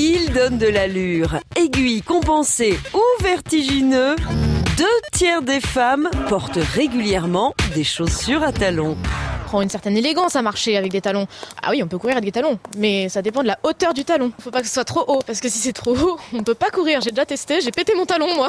Il donne de l'allure, aiguille, compensé ou vertigineux. Deux tiers des femmes portent régulièrement des chaussures à talons prend une certaine élégance à marcher avec des talons. Ah oui, on peut courir avec des talons, mais ça dépend de la hauteur du talon. Faut pas que ce soit trop haut, parce que si c'est trop haut, on peut pas courir. J'ai déjà testé, j'ai pété mon talon, moi.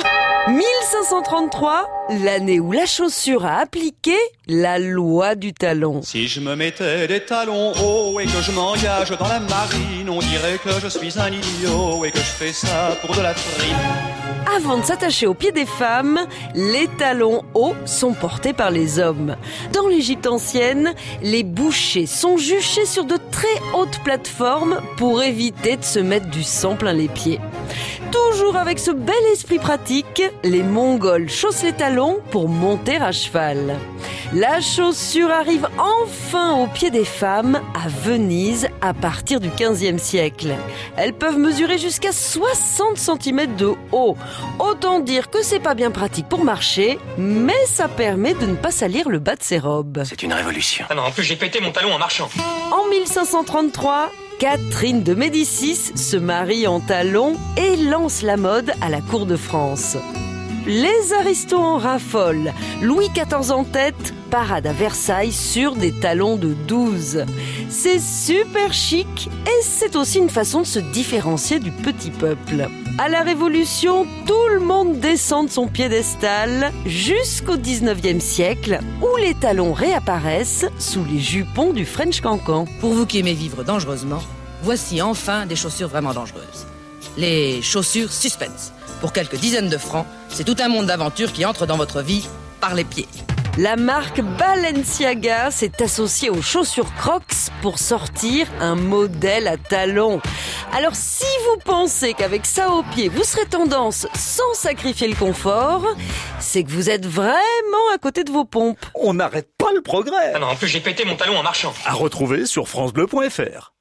1533, l'année où la chaussure a appliqué la loi du talon. Si je me mettais des talons hauts et que je m'engage dans la marine, on dirait que je suis un idiot et que je fais ça pour de la frime. Avant de s'attacher aux pieds des femmes, les talons hauts sont portés par les hommes. Dans l'Égypte ancienne, les bouchers sont juchés sur de très hautes plateformes pour éviter de se mettre du sang plein les pieds. Toujours avec ce bel esprit pratique, les Mongols chaussent les talons pour monter à cheval. La chaussure arrive enfin aux pieds des femmes à Venise à partir du 15e siècle. Elles peuvent mesurer jusqu'à 60 cm de haut. Autant dire que c'est pas bien pratique pour marcher, mais ça permet de ne pas salir le bas de ses robes. C'est une révolution. Ah non, en plus j'ai pété mon talon en marchant. En 1533, Catherine de Médicis se marie en talons et lance la mode à la cour de France. Les aristos en raffolent. Louis XIV en tête, parade à Versailles sur des talons de 12. C'est super chic et c'est aussi une façon de se différencier du petit peuple. À la Révolution, tout le monde descend de son piédestal jusqu'au 19e siècle où les talons réapparaissent sous les jupons du French Cancan. Pour vous qui aimez vivre dangereusement, voici enfin des chaussures vraiment dangereuses. Les chaussures suspense. Pour quelques dizaines de francs, c'est tout un monde d'aventure qui entre dans votre vie par les pieds. La marque Balenciaga s'est associée aux chaussures Crocs pour sortir un modèle à talons. Alors si vous pensez qu'avec ça au pied, vous serez tendance sans sacrifier le confort, c'est que vous êtes vraiment à côté de vos pompes. On n'arrête pas le progrès. Ah non, en plus j'ai pété mon talon en marchant. À retrouver sur francebleu.fr.